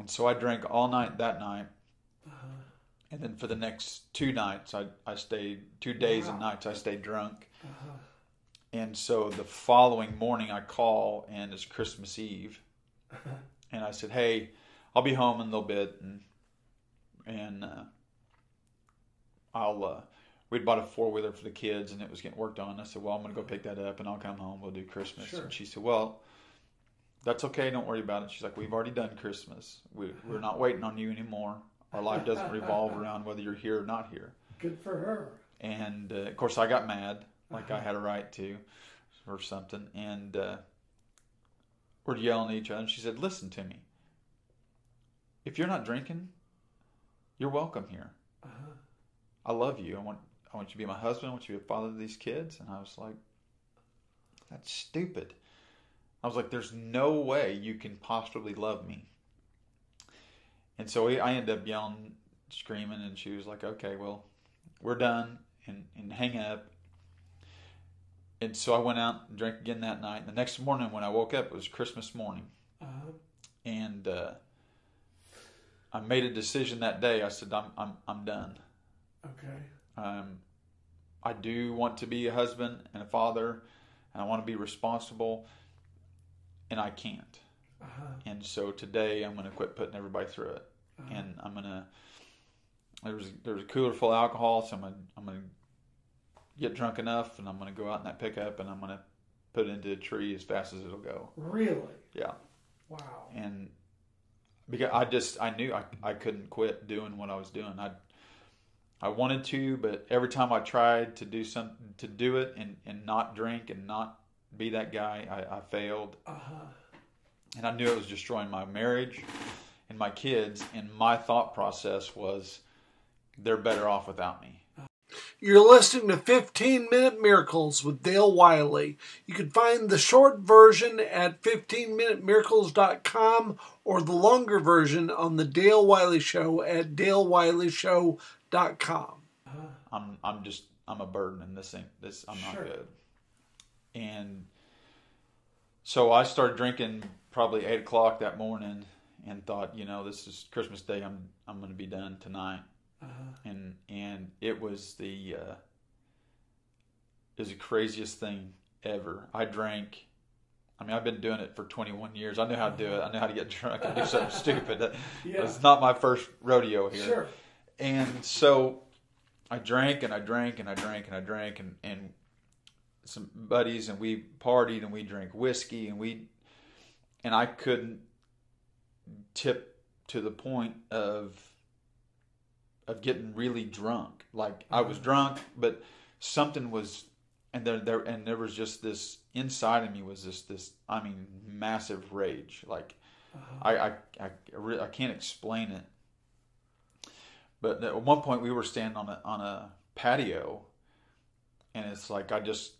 And so I drank all night that night. And then for the next two nights, I, I stayed, two days and nights, I stayed drunk. And so the following morning, I call, and it's Christmas Eve. And I said, hey, I'll be home in a little bit. And, and uh, I'll, uh, we'd bought a four wheeler for the kids, and it was getting worked on. I said, well, I'm going to go pick that up, and I'll come home. We'll do Christmas. Sure. And she said, well, that's okay. Don't worry about it. She's like, we've already done Christmas. We, we're not waiting on you anymore. Our life doesn't revolve around whether you're here or not here. Good for her. And uh, of course, I got mad, like I had a right to, or something. And uh, we're yelling at each other. And she said, "Listen to me. If you're not drinking, you're welcome here. Uh-huh. I love you. I want I want you to be my husband. I want you to be a father to these kids." And I was like, "That's stupid." I was like, "There's no way you can possibly love me." And so we, I ended up yelling, screaming, and she was like, "Okay, well." we're done and, and hang up. And so I went out and drank again that night. And the next morning when I woke up, it was Christmas morning. Uh-huh. And uh, I made a decision that day. I said, I'm, I'm, I'm done. Okay. Um, I do want to be a husband and a father, and I want to be responsible, and I can't. Uh-huh. And so today I'm going to quit putting everybody through it. Uh-huh. and I'm gonna. There was there was a cooler full of alcohol, so I'm gonna I'm gonna get drunk enough, and I'm gonna go out in that pickup, and I'm gonna put it into a tree as fast as it'll go. Really? Yeah, Wow. and because I just I knew I I couldn't quit doing what I was doing. I I wanted to, but every time I tried to do some to do it and and not drink and not be that guy, I, I failed Uh-huh. and I knew it was destroying my marriage and my kids. And my thought process was, they're better off without me. You're listening to 15 Minute Miracles with Dale Wiley. You can find the short version at 15minutemiracles.com or the longer version on the Dale Wiley Show at dalewiley.show.com. I'm I'm just I'm a burden, and this ain't this. I'm Sure. not good. And so I started drinking probably eight o'clock that morning, and thought, you know, this is Christmas Day. I'm I'm going to be done tonight. Uh-huh. and and it was the uh, was the craziest thing ever. I drank. I mean, I've been doing it for 21 years. I knew how to do it. I knew how to get drunk and do something stupid. Yeah. It's not my first rodeo here. Sure. And so I drank and I drank and I drank and I drank and, and some buddies and we partied and we drank whiskey and we and I couldn't tip to the point of of getting really drunk. Like I was mm-hmm. drunk, but something was and there there and there was just this inside of me was this this I mean massive rage. Like uh-huh. I I I, re- I can't explain it. But at one point we were standing on a on a patio, and it's like I just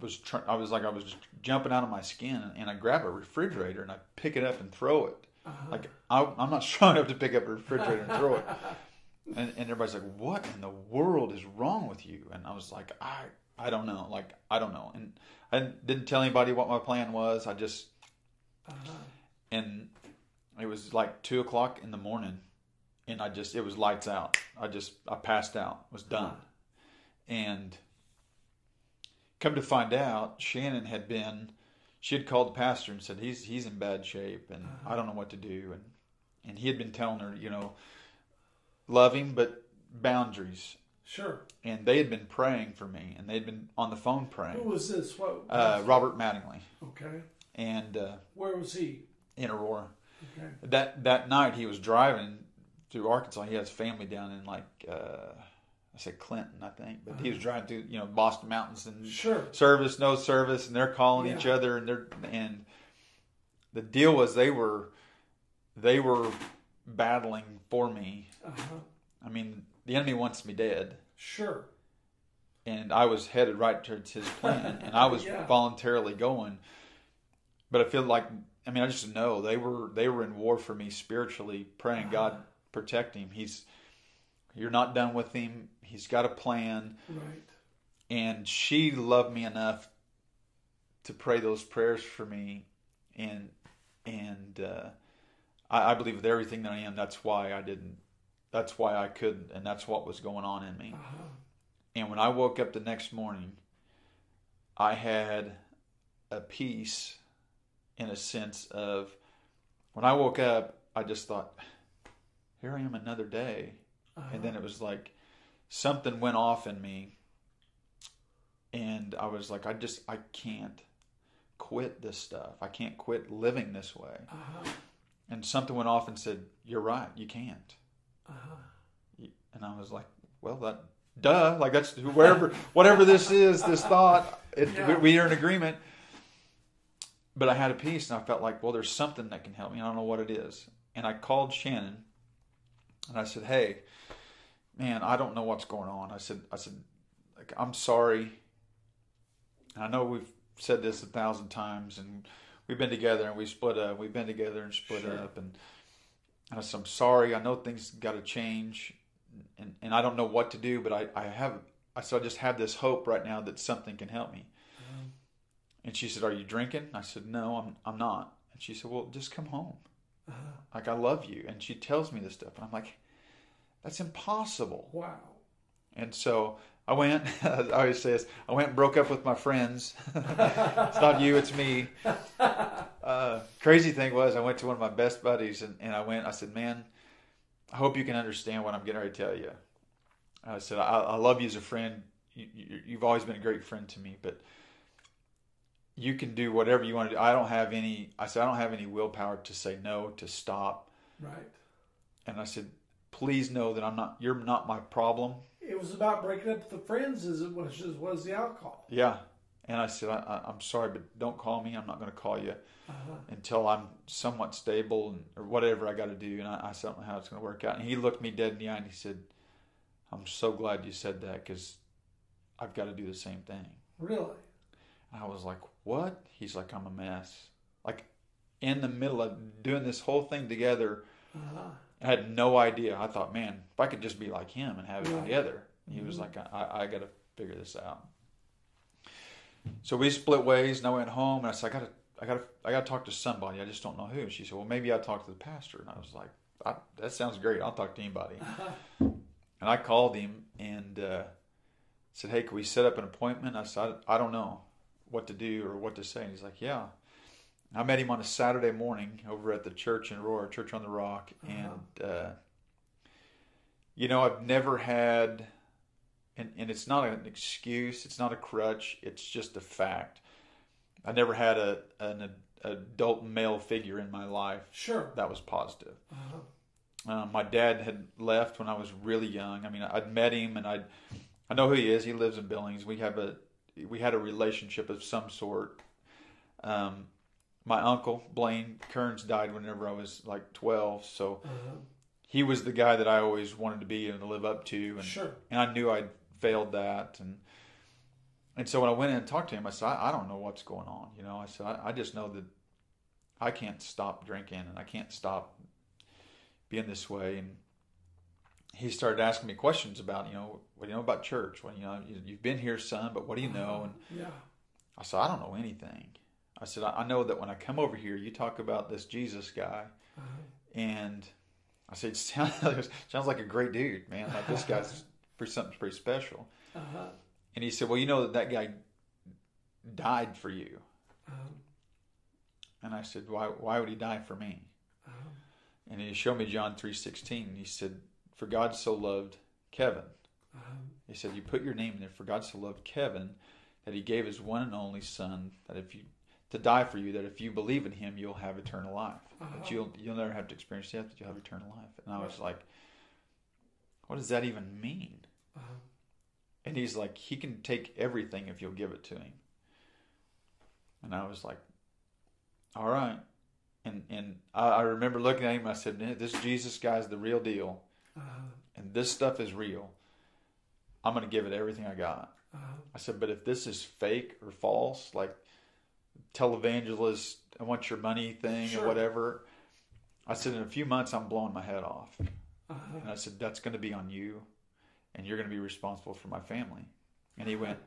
was tr- I was like I was just jumping out of my skin, and, and I grab a refrigerator and I pick it up and throw it. Uh-huh. Like I, I'm not strong enough to pick up a refrigerator and throw it. And, and everybody's like, "What in the world is wrong with you?" And I was like, "I I don't know. Like I don't know." And I didn't tell anybody what my plan was. I just uh-huh. and it was like two o'clock in the morning and i just it was lights out i just i passed out was done uh-huh. and come to find out shannon had been she had called the pastor and said he's he's in bad shape and i don't know what to do and and he had been telling her you know love him but boundaries Sure. and they had been praying for me and they'd been on the phone praying Who was this? What? uh, robert mattingly okay. and uh, Where was he? in aurora Okay. that that night he was driving through Arkansas. He has family down in like uh, I said Clinton, I think, but he was driving through you know Boston Mountains and Sure. service, no service, and they're calling each other, and they're and the deal was they were they were battling for me. Uh-huh. I mean, the enemy wants me dead, Sure. and I was headed right towards his plan, and I was Yeah. voluntarily going. But I feel like I mean I just know they were they were in war for me spiritually, praying God protect him. He's you're not done with him. He's got a plan, Right. and she loved me enough to pray those prayers for me, and and uh, I, I believe with everything that I am, that's why I didn't. That's why I couldn't, and that's what was going on in me. Uh-huh. And when I woke up the next morning, I had a peace in a sense of when I woke up, I just thought, here I am another day. Uh-huh. And then it was like something went off in me. And I was like, I just, I can't quit this stuff. I can't quit living this way. Uh-huh. And something went off and said, You're right, you can't. Uh-huh. And I was like, Well, that, duh. Like, that's wherever, whatever this is, this thought, it, Yeah. we are in agreement. But I had a peace and I felt like, Well, there's something that can help me. I don't know what it is. And I called Shannon and I said, Hey, man, I don't know what's going on. I said, I said, like, I'm sorry. And I know we've said this a thousand times and we've been together and we split up. We've been together and split Sure. up. And, and I said, I'm sorry. I know things got to change and, and I don't know what to do, but I, I have, I said, I just have this hope right now that something can help me. Um, And she said, Are you drinking? I said, No, I'm, I'm not. And she said, Well, just come home. Like, I love you. And she tells me this stuff. And I'm like, That's impossible. Wow. And so I went, I always say this, I went and broke up with my friends. it's not you, it's me. Uh, crazy thing was, I went to one of my best buddies and, and I went, I said, Man, I hope you can understand what I'm getting ready to tell you. I said, I, I love you as a friend. You, you, you've always been a great friend to me, but you can do whatever you want to do. I don't have any, I said, I don't have any willpower to say no, to stop. Right. And I said, please know that I'm not, you're not my problem. It was about breaking up with the friends as it was as was the alcohol. Yeah. And I said, I, I'm sorry, but don't call me. I'm not going to call you Uh-huh. until I'm somewhat stable and or whatever I got to do. And I, I said, I don't know how it's going to work out. And he looked me dead in the eye and he said, I'm so glad you said that because I've got to do the same thing. Really? And I was like, what? He's like, I'm a mess. Like in the middle of doing this whole thing together, Uh-huh. I had no idea. I thought, man, if I could just be like him and have it Right. together. He was Mhm. like, I, I, got to figure this out. So we split ways, and I went home, and I said, I got to, I got to, I got to talk to somebody. I just don't know who. She said, Well, maybe I'll talk to the pastor. And I was like, I, That sounds great. I'll talk to anybody. And I called him and uh, said, Hey, can we set up an appointment? I said, I, I don't know what to do or what to say. And he's like, Yeah. I met him on a Saturday morning over at the church in Aurora, Church on the Rock. And, uh, you know, I've never had, and, and it's not an excuse, it's not a crutch, it's just a fact. I never had a an adult male figure in my life Sure. that was positive. Uh-huh. Um, my dad had left when I was really young. I mean, I'd met him, and I, I know who he is. He lives in Billings. We have a, we had a relationship of some sort. Um, my uncle Blaine Kearns died whenever I was like twelve, so Uh-huh. he was the guy that I always wanted to be and to live up to, and Sure. and I knew I'd failed that, and and so when I went in and talked to him, I said, I, I don't know what's going on. You know, I said, I, I just know that I can't stop drinking and I can't stop being this way. And he started asking me questions about, you know, what do you know about church? Well, you know, you, you've been here, son, but what do you know? And Yeah. I said, I don't know anything. I said, I, know that when I come over here, you talk about this Jesus guy, Uh-huh. and I said, it sounds, sounds like a great dude, man. Like this guy's pretty, something pretty special. Uh-huh. And he said, Well, you know that that guy died for you. Um, And I said, Why, why would he die for me? um, And he showed me John 3.16. And he said, For God so loved Kevin. um, He said, You put your name in there. For God so loved Kevin that he gave his one and only son that if you to die for you, that if you believe in him, you'll have eternal life. Uh-huh. That you'll you'll never have to experience death, but you'll have eternal life. And I was like, What does that even mean? uh-huh. And he's like, he can take everything if you'll give it to him. And I was like, all right. And and I, I remember looking at him. I said, this Jesus guy's the real deal, Uh-huh. and this stuff is real. I'm gonna give it everything I got. Uh-huh. I said, but if this is fake or false, like televangelist, I want your money thing Sure. or whatever, I said, in a few months, I'm blowing my head off. Uh-huh. And I said, That's going to be on you, and you're going to be responsible for my family. And he went,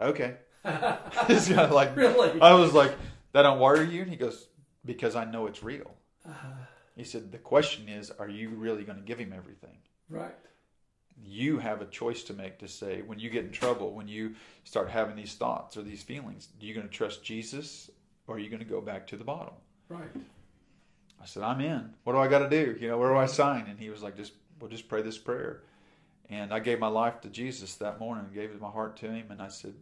Okay. Kind of like, Really? I was like, That don't worry you? And he goes, Because I know it's real. Uh-huh. He said, the question is, are you really going to give him everything? Right. You have a choice to make to say, when you get in trouble, when you start having these thoughts or these feelings, are you going to trust Jesus or are you going to go back to the bottle? Right. I said, I'm in. What do I got to do? You know, where do I sign? And he was like, just, we'll just pray this prayer. And I gave my life to Jesus that morning, gave my heart to him. And I said,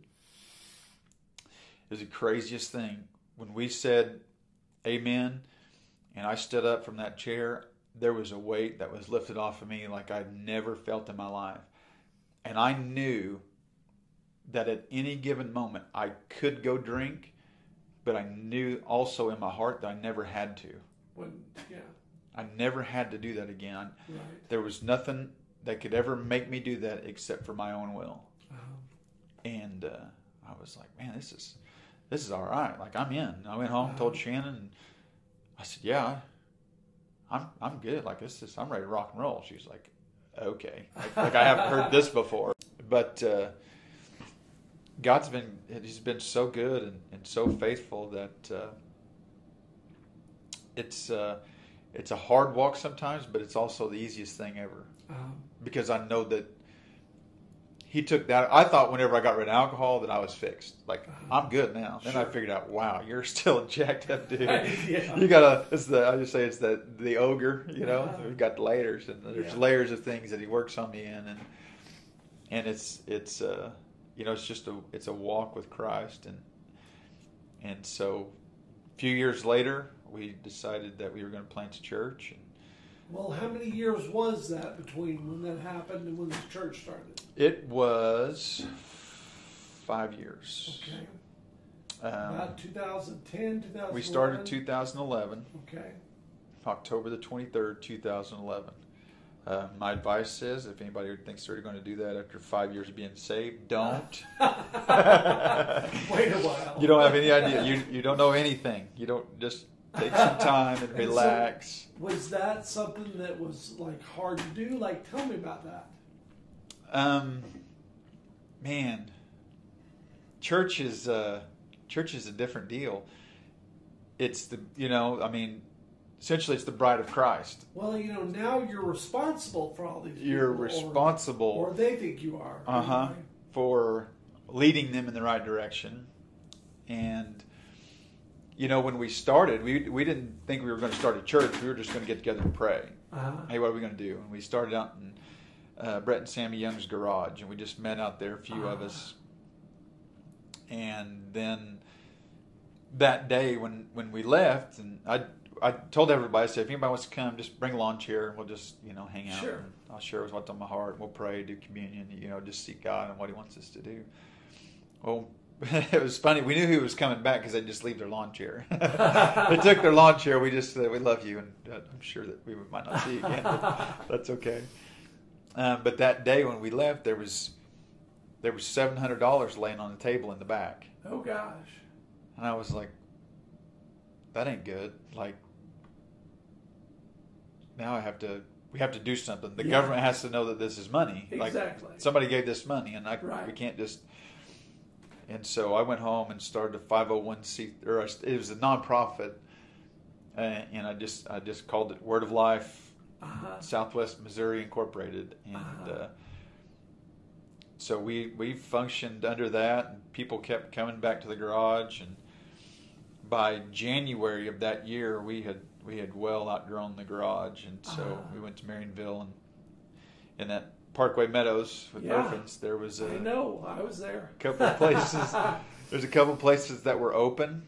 it was the craziest thing. When we said amen, and I stood up from that chair, there was a weight that was lifted off of me like I'd never felt in my life. And I knew that at any given moment I could go drink, but I knew also in my heart that I never had to. When, yeah. I never had to do that again. Right. There was nothing that could ever make me do that except for my own will. Uh-huh. And uh, I was like, man, this is this is all right. Like I'm in. I went home, told Shannon, and I said, yeah, I'm I'm good. Like this is I'm ready to rock and roll. She's like, okay. Like, like I haven't heard this before. But uh, God's been He's been so good and, and so faithful that uh, it's uh, it's a hard walk sometimes, but it's also the easiest thing ever Um, because I know that he took that. I thought whenever I got rid of alcohol that I was fixed. Like I'm good now. Then I figured out, wow, you're still a jacked up dude. Yeah. You gotta. It's the. I just say it's the the ogre. You know, Uh-huh. we've got layers and there's Yeah. layers of things that he works on me in, and and it's it's uh you know it's just a it's a walk with Christ, and and so a few years later we decided that we were going to plant a church. And, well, how many years was that between when that happened and when the church started? It was five years. Okay. Um, About 2010, 2011. we started 2011, Okay. October the 23rd, 2011. Uh, my advice is if anybody thinks they're going to do that after five years of being saved, don't. Wait a while. you don't have any idea. You, you don't know anything. You don't just take some time and And so- relax. Was that something that was like hard to do? Like, tell me about that. Um, man, church is uh, church is a different deal. It's the you know I mean, essentially it's the bride of Christ. Well, you know, now you're responsible for all these. You're people, responsible. or, they think you are. uh huh, for leading them in the right direction. And you know, when we started, we we didn't think we were going to start a church. We were just going to get together and pray. Uh-huh. Hey, what are we going to do? And we started out in uh, Brett and Sammy Young's garage, and we just met out there, a few of Ah. us. And then that day when when we left, and I I told everybody, I said, if anybody wants to come, just bring a lawn chair, and we'll just you know hang out. Sure. I'll share what's on my heart. We'll pray, do communion, you know, just seek God and what He wants us to do. Well, it was funny. We knew He was coming back because they'd just leave their lawn chair. they took their lawn chair. We just said, "We love you," and uh, I'm sure that we might not see you again. But that's okay. Um, but that day when we left, there was there was seven hundred dollars laying on the table in the back, Oh gosh. and I was like, "That ain't good." Like now I have to. We have to do something. The Yeah. government has to know that this is money. Exactly. Like somebody gave this money, and I Right. we can't just. And so I went home and started a five hundred one c or it was a nonprofit, uh, and I just I just called it Word of Life Uh-huh. Southwest Missouri Incorporated, and Uh-huh. uh, so we we functioned under that. And people kept coming back to the garage, and by January of that year, we had we had well outgrown the garage, and so Uh-huh. we went to Marionville, and in that Parkway Meadows with Yeah. Murphins, there was a I know. I was there. A couple of places. There's a couple places that were open.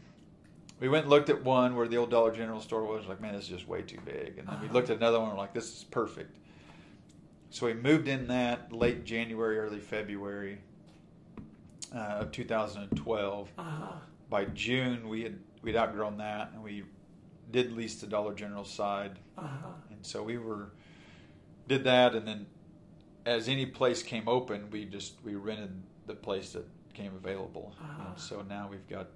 We went and looked at one where the old Dollar General store was. Like, man, this is just way too big. And then we looked at another one. We're like, this is perfect. So we moved in that late January, early February uh, of 2012. Uh-huh. By June, we had we'd outgrown that, and we did lease the Dollar General side. Uh-huh. And so we were did that, and then as any place came open, we just we rented the place that came available. Ah. And so now we've got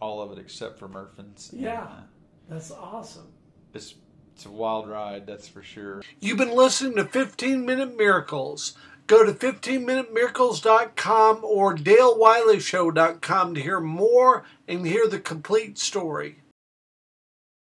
all of it except for Murphin's. And, Yeah. uh, That's awesome. it's it's a wild ride, that's for sure. You've been listening to 15 Minute Miracles. Go to 15minutemiracles.com or DaleWileyShow.com to hear more and hear the complete story.